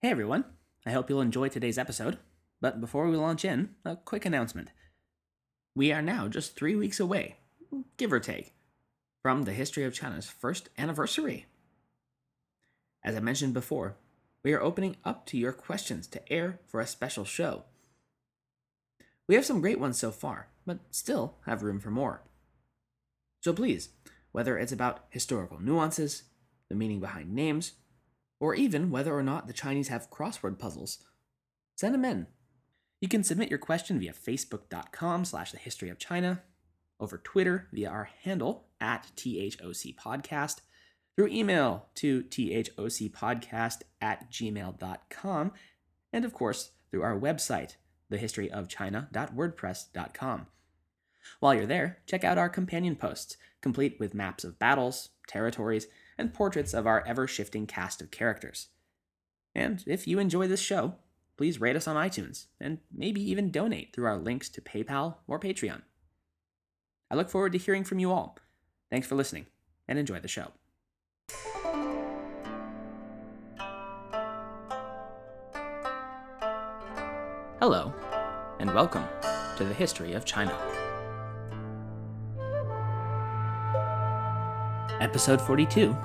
Hey everyone, I hope you'll enjoy today's episode. But before we launch in, a quick announcement. We are now just three weeks away, give or take, from the history of China's first anniversary. As I mentioned before, we are opening up to your questions to air for a special show. We have some great ones so far, but still have room for more. So please, whether it's about historical nuances, the meaning behind names, or even whether or not the Chinese have crossword puzzles, send them in. You can submit your question via facebook.com slash the history of China, over Twitter via our handle at THOC podcast, through email to thocpodcast at gmail.com, and of course through our website, thehistoryofchina.wordpress.com. While you're there, check out our companion posts, complete with maps of battles, territories, and portraits of our ever shifting cast of characters. And if you enjoy this show, please rate us on iTunes and maybe even donate through our links to PayPal or Patreon. I look forward to hearing from you all. Thanks for listening and enjoy the show. Hello, and welcome to the History of China. Episode 42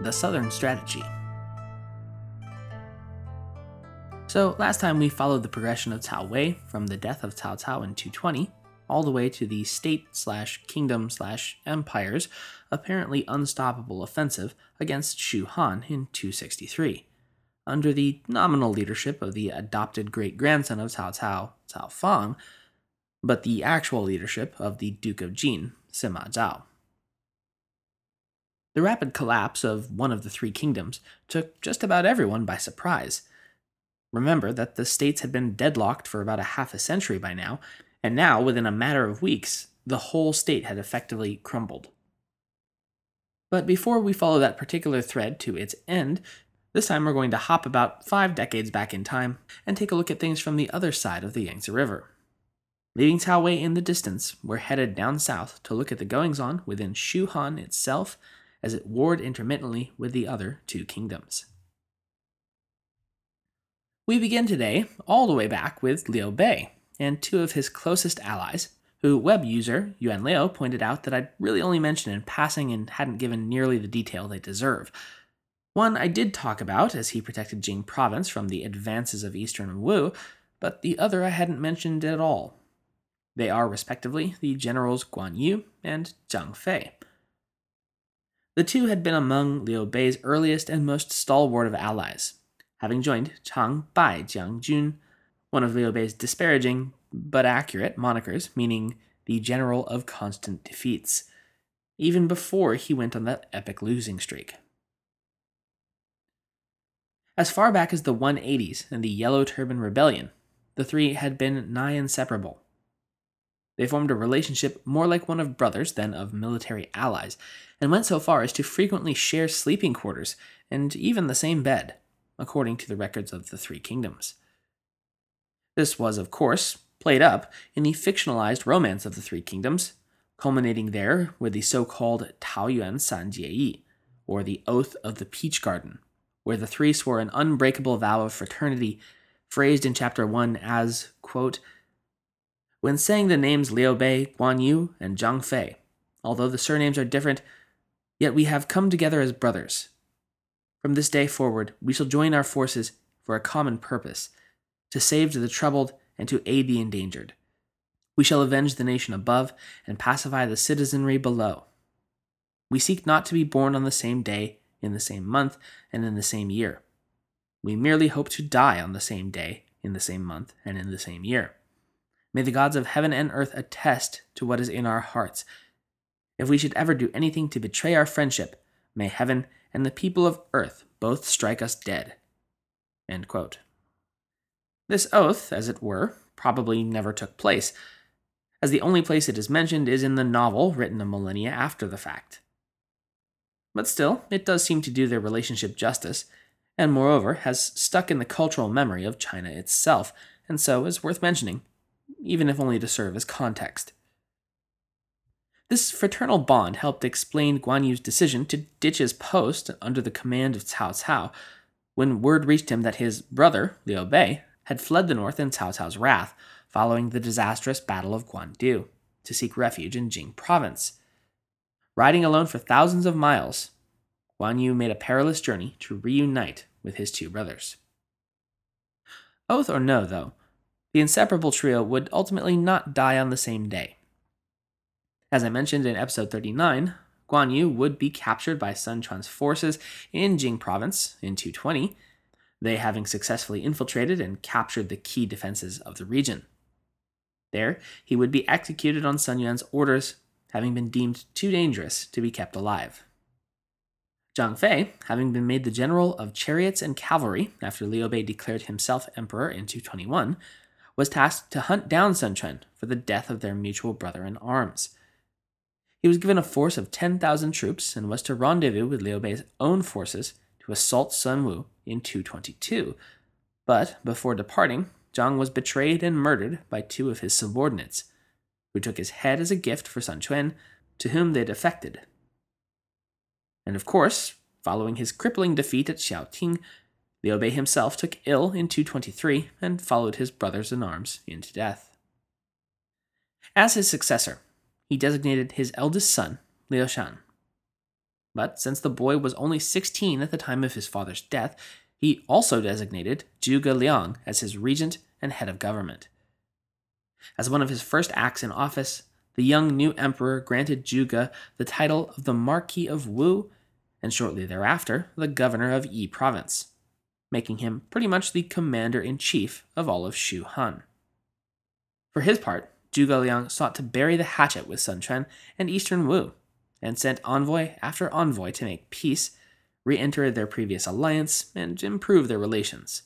The Southern Strategy. So, last time we followed the progression of Cao Wei from the death of Cao Cao in 220 all the way to the state slash kingdom slash empire's apparently unstoppable offensive against Shu Han in 263 under the nominal leadership of the adopted great grandson of Cao Cao, Cao Fang, but the actual leadership of the Duke of Jin, Sima Zhao. The rapid collapse of one of the three kingdoms took just about everyone by surprise. Remember that the states had been deadlocked for about a half a century by now, and now, within a matter of weeks, the whole state had effectively crumbled. But before we follow that particular thread to its end, this time we're going to hop about five decades back in time and take a look at things from the other side of the Yangtze River. Leaving Cao Wei in the distance, we're headed down south to look at the goings on within Shu Han itself as it warred intermittently with the other two kingdoms. We begin today all the way back with Liu Bei and two of his closest allies, who web user Yuan Liu pointed out that I'd really only mentioned in passing and hadn't given nearly the detail they deserve. One I did talk about, as he protected Jing province from the advances of eastern Wu, but the other I hadn't mentioned at all. They are, respectively, the generals Guan Yu and Zhang Fei. The two had been among Liu Bei's earliest and most stalwart of allies, having joined Chang Bai Jiang Jun, one of Liu Bei's disparaging but accurate monikers, meaning the general of constant defeats, even before he went on that epic losing streak. As far back as the 180s and the Yellow Turban Rebellion, the three had been nigh inseparable. They formed a relationship more like one of brothers than of military allies, and went so far as to frequently share sleeping quarters and even the same bed, according to the records of the Three Kingdoms. This was, of course, played up in the fictionalized romance of the Three Kingdoms, culminating there with the so called Taoyuan San Jie, or the Oath of the Peach Garden, where the three swore an unbreakable vow of fraternity, phrased in chapter 1 as, quote, When saying the names Liu Bei, Guan Yu, and Zhang Fei, although the surnames are different, yet we have come together as brothers. From this day forward, we shall join our forces for a common purpose to save the troubled and to aid the endangered. We shall avenge the nation above and pacify the citizenry below. We seek not to be born on the same day in the same month, and in the same year. We merely hope to die on the same day, in the same month, and in the same year. May the gods of heaven and earth attest to what is in our hearts. If we should ever do anything to betray our friendship, may heaven and the people of earth both strike us dead. This oath, as it were, probably never took place, as the only place it is mentioned is in the novel written a millennia after the fact. But still, it does seem to do their relationship justice, and moreover has stuck in the cultural memory of China itself, and so is worth mentioning, even if only to serve as context. This fraternal bond helped explain Guan Yu's decision to ditch his post under the command of Cao Cao, when word reached him that his brother, Liu Bei, had fled the north in Cao Cao's wrath following the disastrous Battle of Guandu to seek refuge in Jing province. Riding alone for thousands of miles, Guan Yu made a perilous journey to reunite with his two brothers. Oath or no, though, the inseparable trio would ultimately not die on the same day. As I mentioned in episode 39, Guan Yu would be captured by Sun Quan's forces in Jing province in 220, they having successfully infiltrated and captured the key defenses of the region. There, he would be executed on Sun Quan's orders, having been deemed too dangerous to be kept alive. Zhang Fei, having been made the general of chariots and cavalry after Liu Bei declared himself emperor in 221, was tasked to hunt down Sun Quan for the death of their mutual brother in arms. He was given a force of 10,000 troops and was to rendezvous with Liu Bei's own forces to assault Sun Wu in 222. But before departing, Zhang was betrayed and murdered by two of his subordinates, who took his head as a gift for Sun Quan, to whom they defected. And of course, following his crippling defeat at Xiaoting, Liu Bei himself took ill in 223 and followed his brothers in arms into death. As his successor, he designated his eldest son, Liu Shan. But since the boy was only 16 at the time of his father's death, he also designated Zhuge Liang as his regent and head of government. As one of his first acts in office, the young new emperor granted Zhuge the title of the Marquis of Wu, and shortly thereafter, the governor of Yi province, making him pretty much the commander in chief of all of Shu Han. For his part, Zhuge Liang sought to bury the hatchet with Sun Quan and Eastern Wu, and sent envoy after envoy to make peace, re enter their previous alliance, and improve their relations.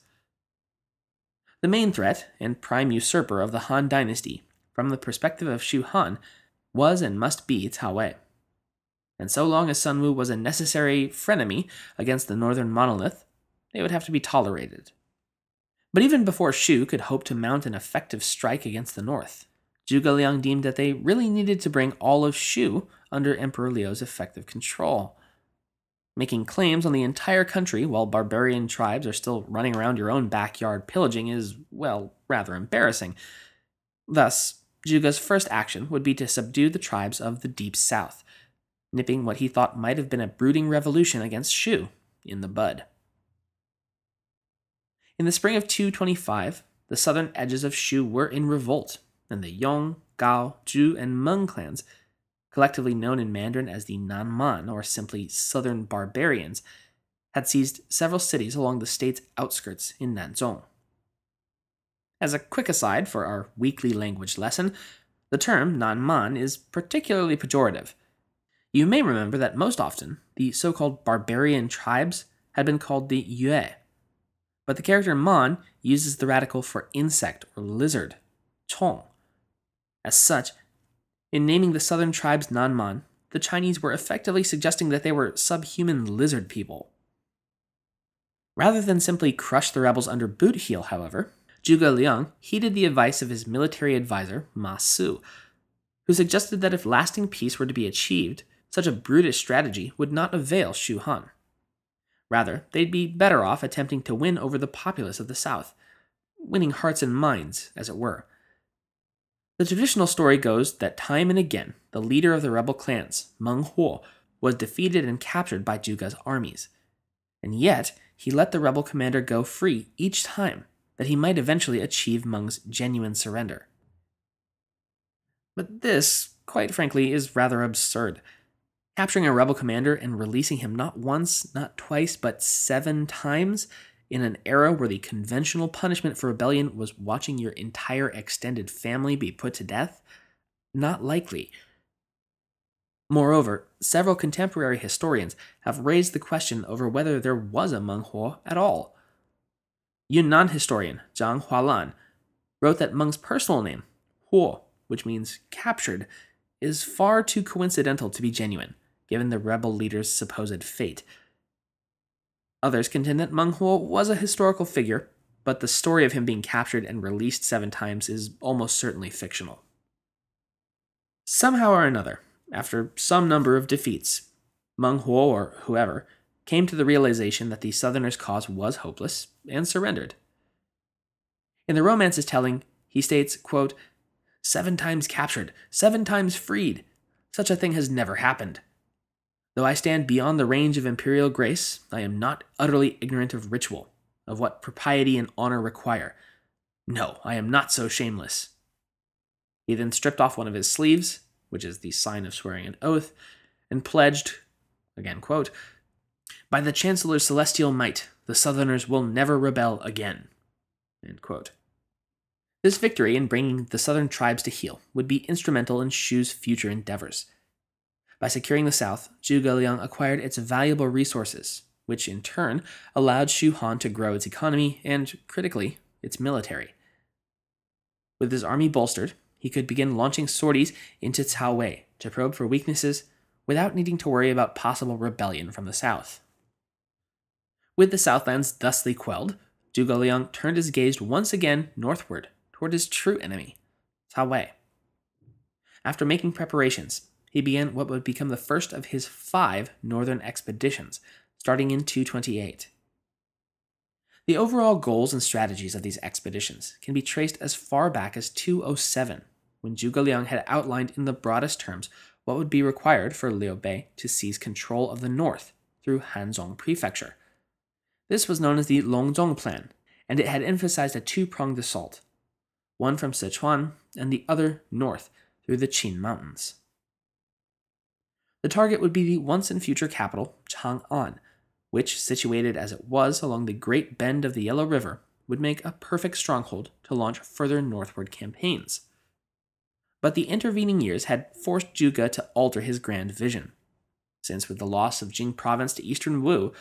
The main threat and prime usurper of the Han dynasty, from the perspective of Shu Han, was and must be Cao Wei. And so long as Sun Wu was a necessary frenemy against the northern monolith, they would have to be tolerated. But even before Shu could hope to mount an effective strike against the north, Zhuge Liang deemed that they really needed to bring all of Shu under Emperor Liu's effective control. Making claims on the entire country while barbarian tribes are still running around your own backyard pillaging is, well, rather embarrassing. Thus, Zhuge's first action would be to subdue the tribes of the Deep South, nipping what he thought might have been a brooding revolution against Shu in the bud. In the spring of 225, the southern edges of Shu were in revolt, and the Yong, Gao, Zhu, and Meng clans collectively known in Mandarin as the Nanman, or simply Southern Barbarians, had seized several cities along the state's outskirts in Nanzhong. As a quick aside for our weekly language lesson, the term Nanman is particularly pejorative. You may remember that most often the so called barbarian tribes had been called the Yue, but the character Man uses the radical for insect or lizard, Chong. As such, in naming the southern tribes Nanman, the Chinese were effectively suggesting that they were subhuman lizard people. Rather than simply crush the rebels under boot heel, however, Zhuge Liang heeded the advice of his military advisor, Ma Su, who suggested that if lasting peace were to be achieved, such a brutish strategy would not avail Shu Han. Rather, they'd be better off attempting to win over the populace of the south, winning hearts and minds, as it were. The traditional story goes that time and again, the leader of the rebel clans, Meng Huo, was defeated and captured by Zhuge's armies. And yet, he let the rebel commander go free each time, that he might eventually achieve Meng's genuine surrender. But this, quite frankly, is rather absurd. Capturing a rebel commander and releasing him not once, not twice, but seven times in an era where the conventional punishment for rebellion was watching your entire extended family be put to death? Not likely. Moreover, several contemporary historians have raised the question over whether there was a Meng Huo at all. Yunnan historian Zhang Hualan wrote that Meng's personal name, Huo, which means captured, is far too coincidental to be genuine, given the rebel leader's supposed fate. Others contend that Meng Huo was a historical figure, but the story of him being captured and released seven times is almost certainly fictional. Somehow or another, after some number of defeats, Meng Huo or whoever came to the realization that the Southerners' cause was hopeless and surrendered. In the romance's telling, he states, quote, Seven times captured, seven times freed. Such a thing has never happened. Though I stand beyond the range of imperial grace, I am not utterly ignorant of ritual, of what propriety and honor require. No, I am not so shameless. He then stripped off one of his sleeves, which is the sign of swearing an oath, and pledged, again quote, By the Chancellor's celestial might, the Southerners will never rebel again. This victory in bringing the southern tribes to heel would be instrumental in Shu's future endeavors. By securing the south, Zhuge acquired its valuable resources, which in turn allowed Shu Han to grow its economy and, critically, its military. With his army bolstered, he could begin launching sorties into Cao Wei to probe for weaknesses without needing to worry about possible rebellion from the south. With the Southlands thusly quelled, Zhuge Liang turned his gaze once again northward toward his true enemy, Cao Wei. After making preparations, he began what would become the first of his five northern expeditions, starting in 228. The overall goals and strategies of these expeditions can be traced as far back as 207, when Zhuge Liang had outlined in the broadest terms what would be required for Liu Bei to seize control of the north through Hanzhong Prefecture. This was known as the Longzhong Plan, and it had emphasized a two pronged assault one from Sichuan and the other north through the Qin Mountains. The target would be the once and future capital, Chang'an, which, situated as it was along the great bend of the Yellow River, would make a perfect stronghold to launch further northward campaigns. But the intervening years had forced Zhuge to alter his grand vision, since with the loss of Jing province to eastern Wu,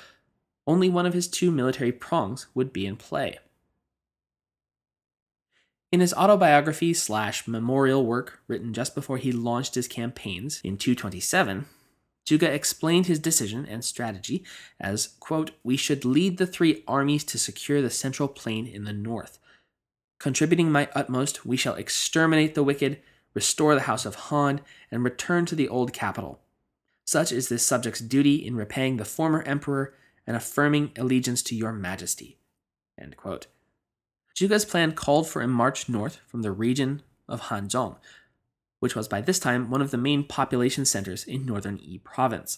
only one of his two military prongs would be in play. In his autobiography slash memorial work written just before he launched his campaigns in 227, Zhuge explained his decision and strategy as, quote, We should lead the three armies to secure the central plain in the north. Contributing my utmost, we shall exterminate the wicked, restore the house of Han, and return to the old capital. Such is this subject's duty in repaying the former emperor and affirming allegiance to your majesty. Zhuge's plan called for a march north from the region of Hanzhong, which was by this time one of the main population centers in northern Yi province.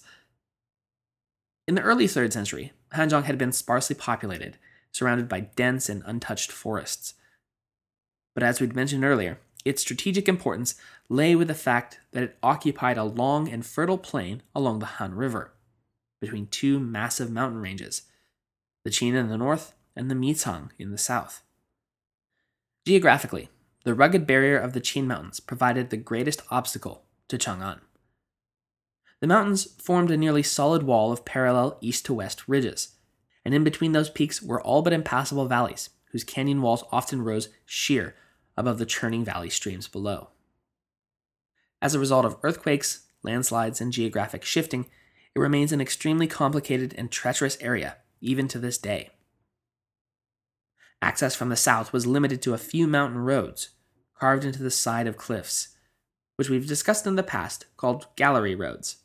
In the early 3rd century, Hanzhong had been sparsely populated, surrounded by dense and untouched forests. But as we'd mentioned earlier, its strategic importance lay with the fact that it occupied a long and fertile plain along the Han River, between two massive mountain ranges, the Qin in the north and the Micang in the south. Geographically, the rugged barrier of the Qin Mountains provided the greatest obstacle to Chang'an. The mountains formed a nearly solid wall of parallel east to west ridges, and in between those peaks were all but impassable valleys, whose canyon walls often rose sheer above the churning valley streams below. As a result of earthquakes, landslides, and geographic shifting, it remains an extremely complicated and treacherous area, even to this day. Access from the south was limited to a few mountain roads, carved into the side of cliffs, which we've discussed in the past, called gallery roads.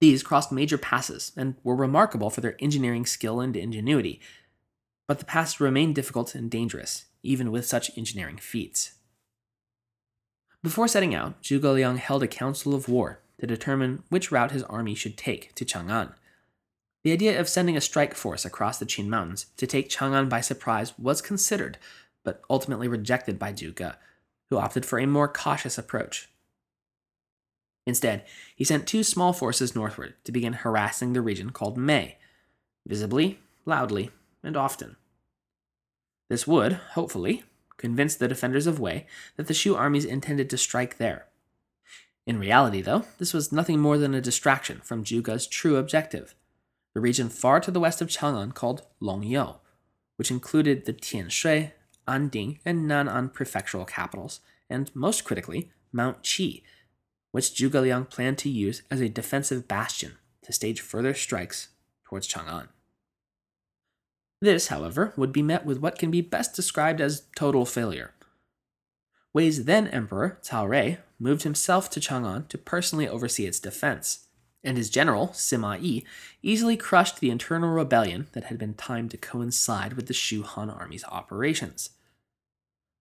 These crossed major passes and were remarkable for their engineering skill and ingenuity, but the pass remained difficult and dangerous, even with such engineering feats. Before setting out, Zhuge Liang held a council of war to determine which route his army should take to Chang'an. The idea of sending a strike force across the Qin Mountains to take Chang'an by surprise was considered, but ultimately rejected by Zhuge, who opted for a more cautious approach. Instead, he sent two small forces northward to begin harassing the region called Mei, visibly, loudly, and often. This would, hopefully, convince the defenders of Wei that the Shu armies intended to strike there. In reality, though, this was nothing more than a distraction from Zhuge's true objective the region far to the west of Chang'an called Longyou, which included the Tianshui, Anding, and Nan'an prefectural capitals, and most critically, Mount Qi, which Zhuge Liang planned to use as a defensive bastion to stage further strikes towards Chang'an. This, however, would be met with what can be best described as total failure. Wei's then emperor, Cao Rui, moved himself to Chang'an to personally oversee its defense, and his general, Sima Yi, easily crushed the internal rebellion that had been timed to coincide with the Shu Han army's operations.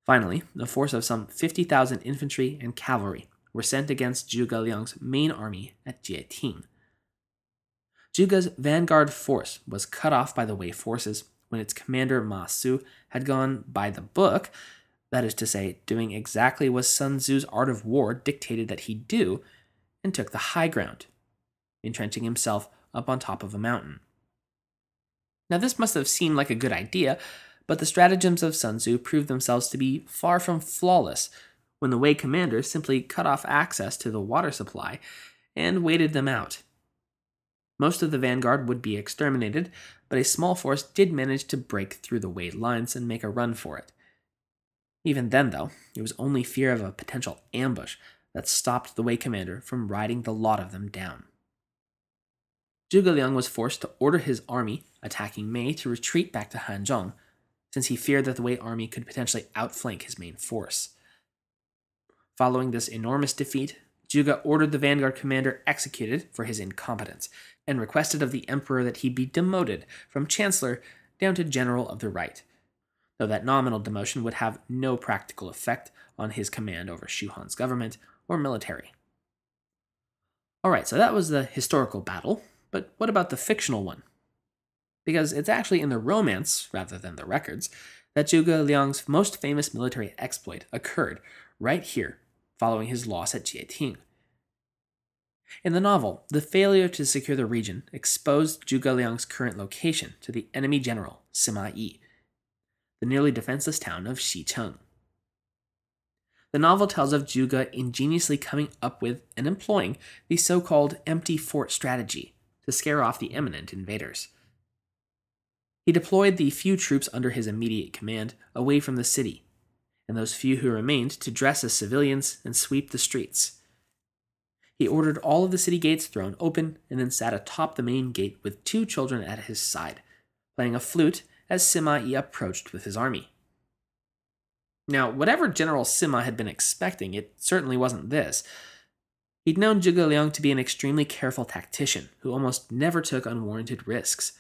Finally, a force of some 50,000 infantry and cavalry were sent against Zhuge Liang's main army at Jieting. Zhuge's vanguard force was cut off by the Wei forces when its commander Ma Su had gone by the book, that is to say, doing exactly what Sun Tzu's art of war dictated that he do, and took the high ground, entrenching himself up on top of a mountain. Now, this must have seemed like a good idea, but the stratagems of Sun Tzu proved themselves to be far from flawless when the Wei commanders simply cut off access to the water supply and waited them out. Most of the vanguard would be exterminated, but a small force did manage to break through the Wei lines and make a run for it. Even then, though, it was only fear of a potential ambush that stopped the Wei commander from riding the lot of them down. Zhuge Liang was forced to order his army attacking Mei to retreat back to Hanzhong, since he feared that the Wei army could potentially outflank his main force. Following this enormous defeat, Zhuge ordered the vanguard commander executed for his incompetence and requested of the emperor that he be demoted from chancellor down to general of the right, though that nominal demotion would have no practical effect on his command over Shu Han's government or military. Alright, so that was the historical battle, but what about the fictional one? Because it's actually in the romance, rather than the records, that Zhuge Liang's most famous military exploit occurred right here, following his loss at Jieting. In the novel, the failure to secure the region exposed Zhuge Liang's current location to the enemy general, Sima Yi, the nearly defenseless town of Xicheng. The novel tells of Zhuge ingeniously coming up with and employing the so called empty fort strategy to scare off the imminent invaders. He deployed the few troops under his immediate command away from the city, and those few who remained to dress as civilians and sweep the streets. He ordered all of the city gates thrown open and then sat atop the main gate with two children at his side, playing a flute as Sima approached with his army. Now, whatever General Sima had been expecting, it certainly wasn't this. He'd known Zhuge Liang to be an extremely careful tactician who almost never took unwarranted risks.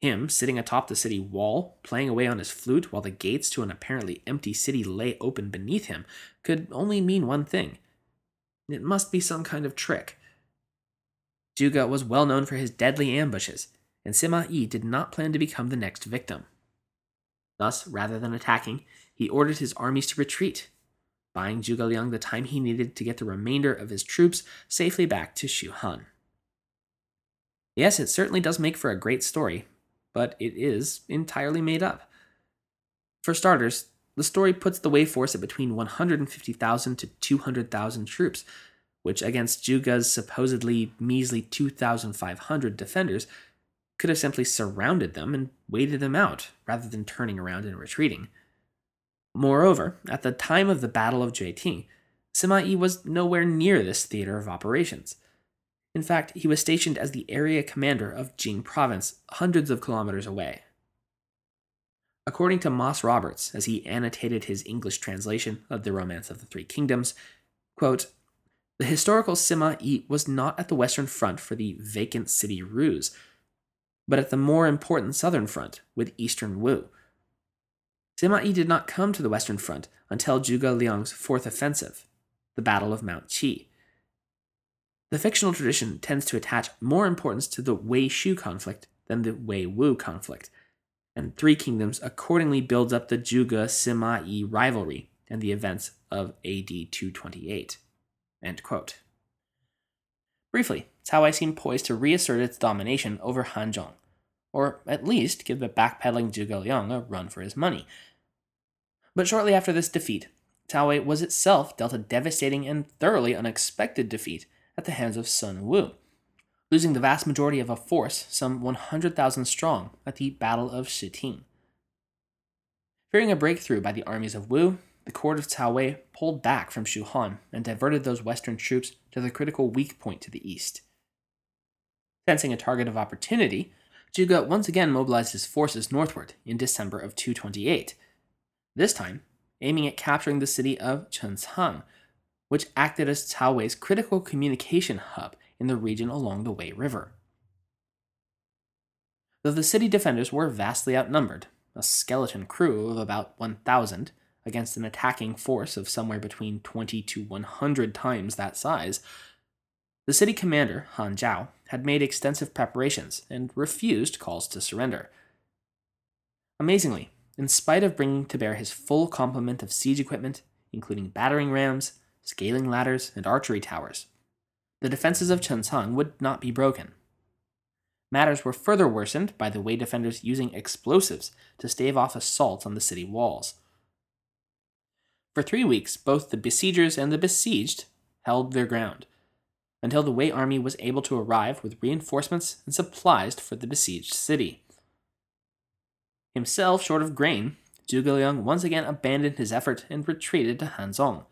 Him, sitting atop the city wall, playing away on his flute while the gates to an apparently empty city lay open beneath him, could only mean one thing. It must be some kind of trick. Zhuge was well known for his deadly ambushes, and Sima Yi did not plan to become the next victim. Thus, rather than attacking, he ordered his armies to retreat, buying Zhuge Liang the time he needed to get the remainder of his troops safely back to Shu Han. Yes, it certainly does make for a great story, but it is entirely made up. For starters, the story puts the Wei force at between 150,000 to 200,000 troops, which against Zhuge's supposedly measly 2,500 defenders could have simply surrounded them and waited them out rather than turning around and retreating. Moreover, at the time of the Battle of Jieting, Sima Yi was nowhere near this theater of operations. In fact, he was stationed as the area commander of Jing province, hundreds of kilometers away. According to Moss Roberts, as he annotated his English translation of The Romance of the Three Kingdoms, quote, the historical Sima Yi was not at the Western Front for the vacant city ruse, but at the more important southern front with Eastern Wu. Sima Yi did not come to the Western Front until Zhuge Liang's fourth offensive, the Battle of Mount Qi. The fictional tradition tends to attach more importance to the Wei Shu conflict than the Wei Wu conflict, and Three Kingdoms accordingly builds up the Zhuge Sima Yi rivalry and the events of AD 228. Briefly, Cao seemed poised to reassert its domination over Hanzhong, or at least give the backpedaling Zhuge Liang a run for his money. But shortly after this defeat, Cao Wei was itself dealt a devastating and thoroughly unexpected defeat at the hands of Sun Wu, losing the vast majority of a force, some 100,000 strong, at the Battle of Shiting. Fearing a breakthrough by the armies of Wu, the court of Cao Wei pulled back from Shu Han and diverted those western troops to the critical weak point to the east. Sensing a target of opportunity, Zhuge once again mobilized his forces northward in December of 228, this time aiming at capturing the city of Chencang, which acted as Cao Wei's critical communication hub in the region along the Wei River. Though the city defenders were vastly outnumbered, a skeleton crew of about 1,000 against an attacking force of somewhere between 20 to 100 times that size, the city commander, Hao Zhao, had made extensive preparations and refused calls to surrender. Amazingly, in spite of bringing to bear his full complement of siege equipment, including battering rams, scaling ladders, and archery towers, the defenses of Chencang would not be broken. Matters were further worsened by the Wei defenders using explosives to stave off assaults on the city walls. For three weeks, both the besiegers and the besieged held their ground, until the Wei army was able to arrive with reinforcements and supplies for the besieged city. Himself short of grain, Zhuge Liang once again abandoned his effort and retreated to Hanzhong.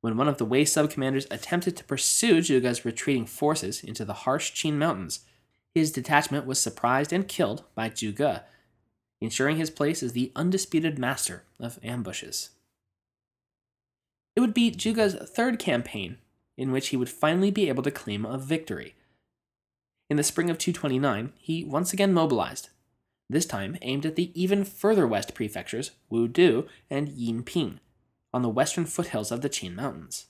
When one of the Wei sub-commanders attempted to pursue Zhuge's retreating forces into the harsh Qin Mountains, his detachment was surprised and killed by Zhuge, ensuring his place as the undisputed master of ambushes. It would be Zhuge's third campaign in which he would finally be able to claim a victory. In the spring of 229, he once again mobilized, this time aimed at the even further west prefectures, Wudu and Yinping, on the western foothills of the Qin Mountains.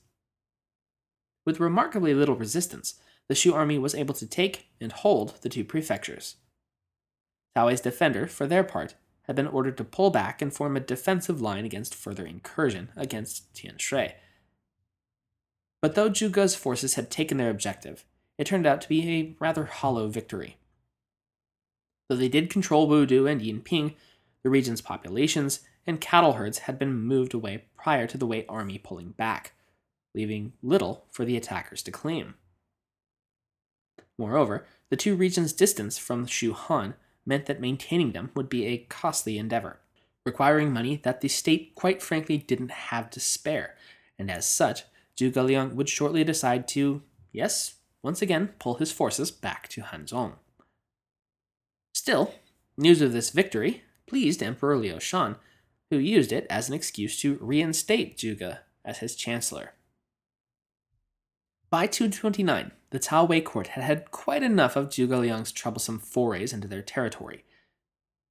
With remarkably little resistance, the Shu army was able to take and hold the two prefectures. Cao Wei's defender, for their part, had been ordered to pull back and form a defensive line against further incursion against Tian Shui. But though Zhuge's forces had taken their objective, it turned out to be a rather hollow victory. Though they did control Wudu and Yinping, the region's populations and cattle herds had been moved away prior to the Wei army pulling back, leaving little for the attackers to claim. Moreover, the two regions' distance from Shu Han meant that maintaining them would be a costly endeavor, requiring money that the state quite frankly didn't have to spare, and as such, Zhuge Liang would shortly decide to, yes, once again pull his forces back to Hanzhong. Still, news of this victory pleased Emperor Liu Shan, who used it as an excuse to reinstate Zhuge as his chancellor. By 229, the Cao Wei court had had quite enough of Zhuge Liang's troublesome forays into their territory.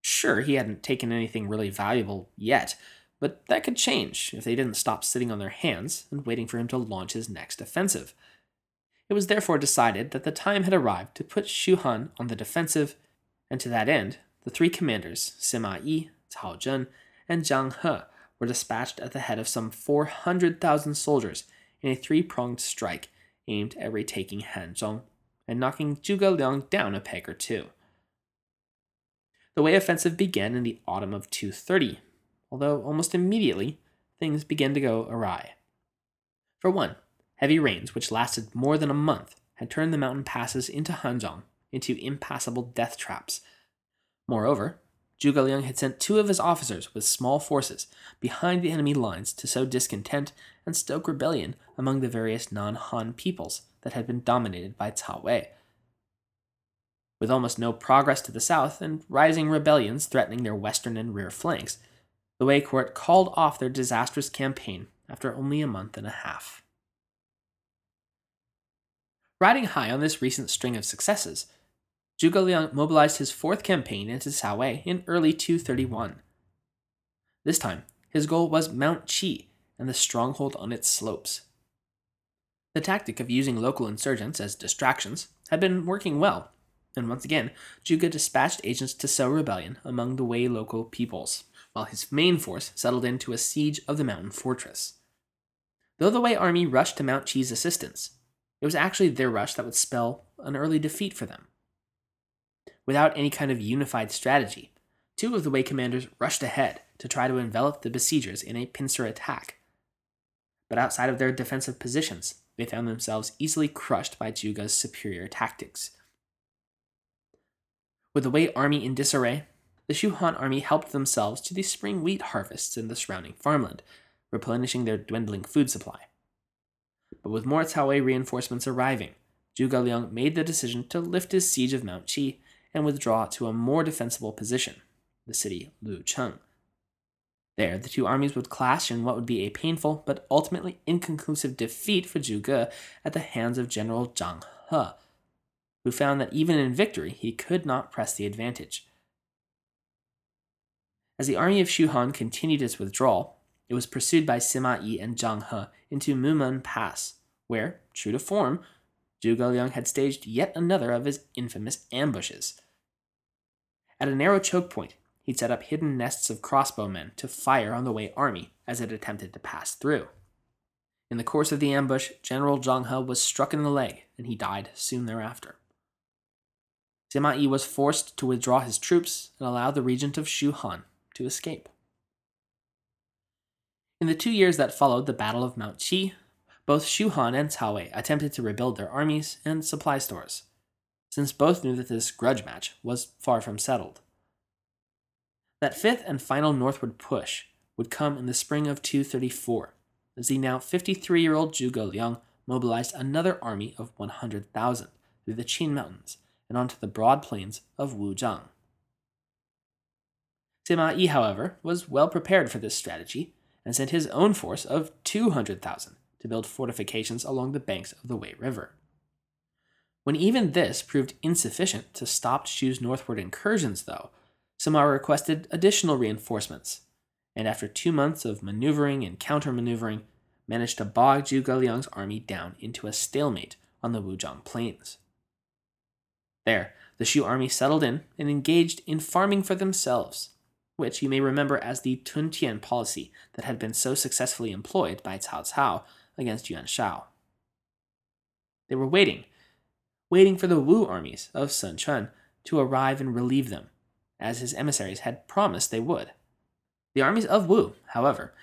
Sure, he hadn't taken anything really valuable yet, but that could change if they didn't stop sitting on their hands and waiting for him to launch his next offensive. It was therefore decided that the time had arrived to put Shu Han on the defensive, and to that end, the three commanders, Sima Yi, Cao Zhen, and Zhang He, were dispatched at the head of some 400,000 soldiers in a three pronged strike aimed at retaking Hanzhong and knocking Zhuge Liang down a peg or two. The Wei offensive began in the autumn of 230 although almost immediately things began to go awry. For one, heavy rains, which lasted more than a month, had turned the mountain passes into Hanzhong into impassable death traps. Moreover, Zhuge Liang had sent two of his officers with small forces behind the enemy lines to sow discontent and stoke rebellion among the various non Han peoples that had been dominated by Cao Wei. With almost no progress to the south and rising rebellions threatening their western and rear flanks, the Wei court called off their disastrous campaign after only a month and a half. Riding high on this recent string of successes, Zhuge Liang mobilized his fourth campaign into Cao in early 231. This time, his goal was Mount Qi and the stronghold on its slopes. The tactic of using local insurgents as distractions had been working well, and once again, Zhuge dispatched agents to sow rebellion among the Wei local peoples while his main force settled into a siege of the mountain fortress. Though the Wei army rushed to Mount Qi's assistance, it was actually their rush that would spell an early defeat for them. Without any kind of unified strategy, two of the Wei commanders rushed ahead to try to envelop the besiegers in a pincer attack. But outside of their defensive positions, they found themselves easily crushed by Zhuge's superior tactics. With the Wei army in disarray, the Shu Han army helped themselves to the spring wheat harvests in the surrounding farmland, replenishing their dwindling food supply. But with more Cao Wei reinforcements arriving, Zhuge Liang made the decision to lift his siege of Mount Qi and withdraw to a more defensible position, the city Lucheng. There, the two armies would clash in what would be a painful but ultimately inconclusive defeat for Zhuge at the hands of General Zhang He, who found that even in victory he could not press the advantage. As the army of Shu Han continued its withdrawal, it was pursued by Sima Yi and Zhang He into Mumen Pass, where, true to form, Zhuge Liang had staged yet another of his infamous ambushes. At a narrow choke point, he'd set up hidden nests of crossbowmen to fire on the Wei army as it attempted to pass through. In the course of the ambush, General Zhang He was struck in the leg, and he died soon thereafter. Sima Yi was forced to withdraw his troops and allow the regent of Shu Han to escape. In the two years that followed the Battle of Mount Qi, both Shu Han and Cao Wei attempted to rebuild their armies and supply stores, since both knew that this grudge match was far from settled. That fifth and final northward push would come in the spring of 234, as the now 53 year old Zhuge Liang mobilized another army of 100,000 through the Qin Mountains and onto the broad plains of Wuzhang. Sima Yi, however, was well prepared for this strategy and sent his own force of 200,000 to build fortifications along the banks of the Wei River. When even this proved insufficient to stop Shu's northward incursions, though, Sima requested additional reinforcements, and after two months of maneuvering and counter-maneuvering, managed to bog Zhuge Liang's army down into a stalemate on the Wuzhang plains. There, the Shu army settled in and engaged in farming for themselves, which you may remember as the Tun Tuntian policy that had been so successfully employed by Cao Cao against Yuan Shao. They were waiting, waiting for the Wu armies of Sun Quan to arrive and relieve them, as his emissaries had promised they would. The armies of Wu, however,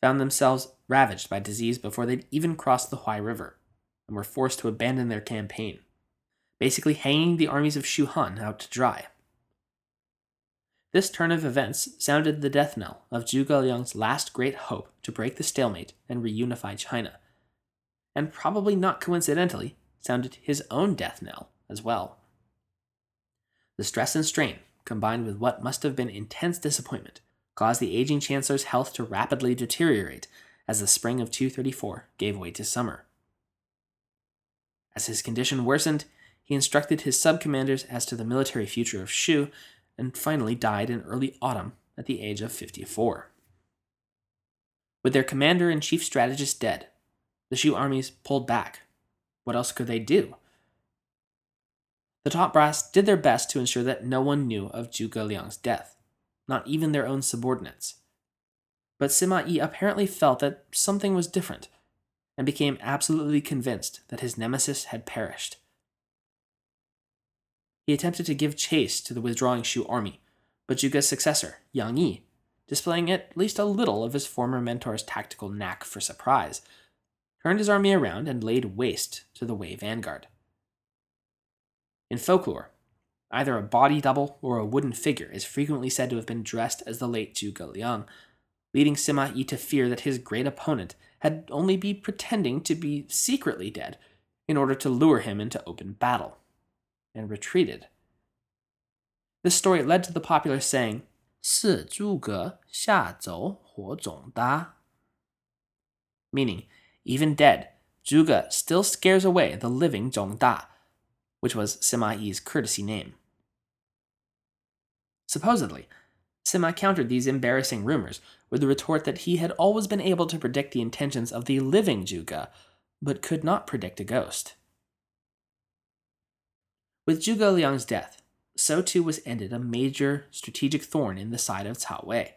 found themselves ravaged by disease before they'd even crossed the Huai River, and were forced to abandon their campaign, basically hanging the armies of Shu Han out to dry. This turn of events sounded the death knell of Zhuge Liang's last great hope to break the stalemate and reunify China, and probably not coincidentally, sounded his own death knell as well. The stress and strain, combined with what must have been intense disappointment, caused the aging chancellor's health to rapidly deteriorate as the spring of 234 gave way to summer. As his condition worsened, he instructed his sub commanders as to the military future of Shu and finally died in early autumn at the age of 54. With their commander and chief strategist dead, the Shu armies pulled back. What else could they do? The top brass did their best to ensure that no one knew of Zhuge Liang's death, not even their own subordinates. But Sima Yi apparently felt that something was different, and became absolutely convinced that his nemesis had perished. He attempted to give chase to the withdrawing Shu army, but Zhuge's successor, Yang Yi, displaying at least a little of his former mentor's tactical knack for surprise, turned his army around and laid waste to the Wei vanguard. In folklore, either a body double or a wooden figure is frequently said to have been dressed as the late Zhuge Liang, leading Sima Yi to fear that his great opponent had only been pretending to be secretly dead in order to lure him into open battle and retreated. This story led to the popular saying, 死诸葛吓走活仲达. Meaning, even dead, Zhuge still scares away the living Zhong Da, which was Sima Yi's courtesy name. Supposedly, Sima countered these embarrassing rumors with the retort that he had always been able to predict the intentions of the living Zhuge, but could not predict a ghost. With Zhuge Liang's death, so too was ended a major strategic thorn in the side of Cao Wei.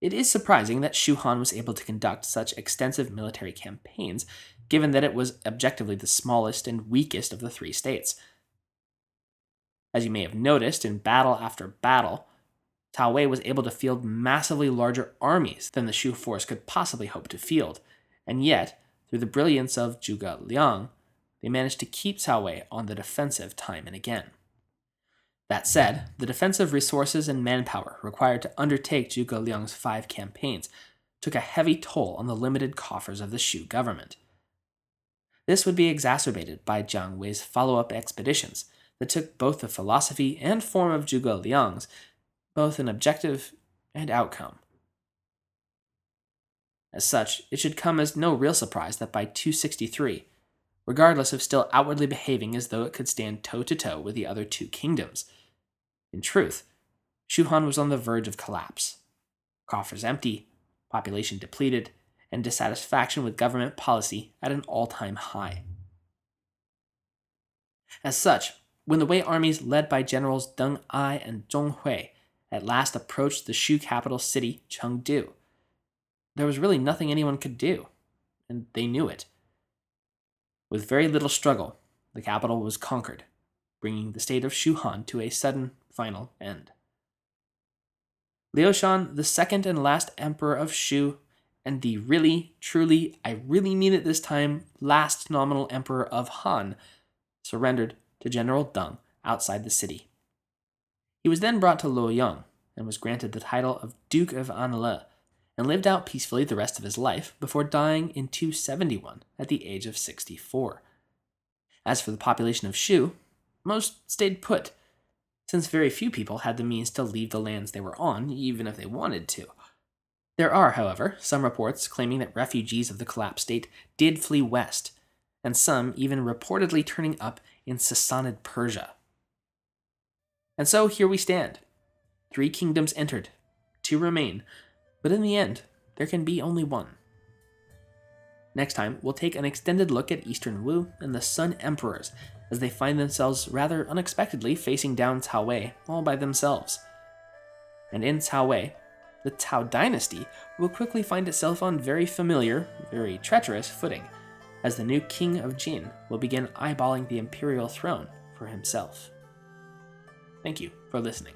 It is surprising that Shu Han was able to conduct such extensive military campaigns, given that it was objectively the smallest and weakest of the three states. As you may have noticed, in battle after battle, Cao Wei was able to field massively larger armies than the Shu force could possibly hope to field, and yet, through the brilliance of Zhuge Liang, they managed to keep Cao Wei on the defensive time and again. That said, the defensive resources and manpower required to undertake Zhuge Liang's five campaigns took a heavy toll on the limited coffers of the Shu government. This would be exacerbated by Jiang Wei's follow up expeditions that took both the philosophy and form of Zhuge Liang's, both in objective and outcome, As such, it should come as no real surprise that by 263, regardless of still outwardly behaving as though it could stand toe to toe with the other two kingdoms, in truth, Shu Han was on the verge of collapse. Coffers empty, population depleted, and dissatisfaction with government policy at an all time high. As such, when the Wei armies led by generals Deng Ai and Zhong Hui at last approached the Shu capital city, Chengdu, there was really nothing anyone could do, and they knew it. With very little struggle, the capital was conquered, bringing the state of Shu Han to a sudden, final end. Liu Shan, the second and last emperor of Shu, and the really, truly, I really mean it this time, last nominal emperor of Han, surrendered to General Deng outside the city. He was then brought to Luoyang and was granted the title of Duke of Anle and lived out peacefully the rest of his life before dying in 271 at the age of 64. As for the population of Shu, most stayed put, since very few people had the means to leave the lands they were on, even if they wanted to. There are, however, some reports claiming that refugees of the collapsed state did flee west, and some even reportedly turning up in Sassanid Persia. And so here we stand. Three kingdoms entered, two remain, but in the end, there can be only one. Next time, we'll take an extended look at Eastern Wu and the Sun Emperors as they find themselves rather unexpectedly facing down Cao Wei all by themselves. And in Cao Wei, the Cao dynasty will quickly find itself on very familiar, very treacherous footing, as the new king of Jin will begin eyeballing the imperial throne for himself. Thank you for listening.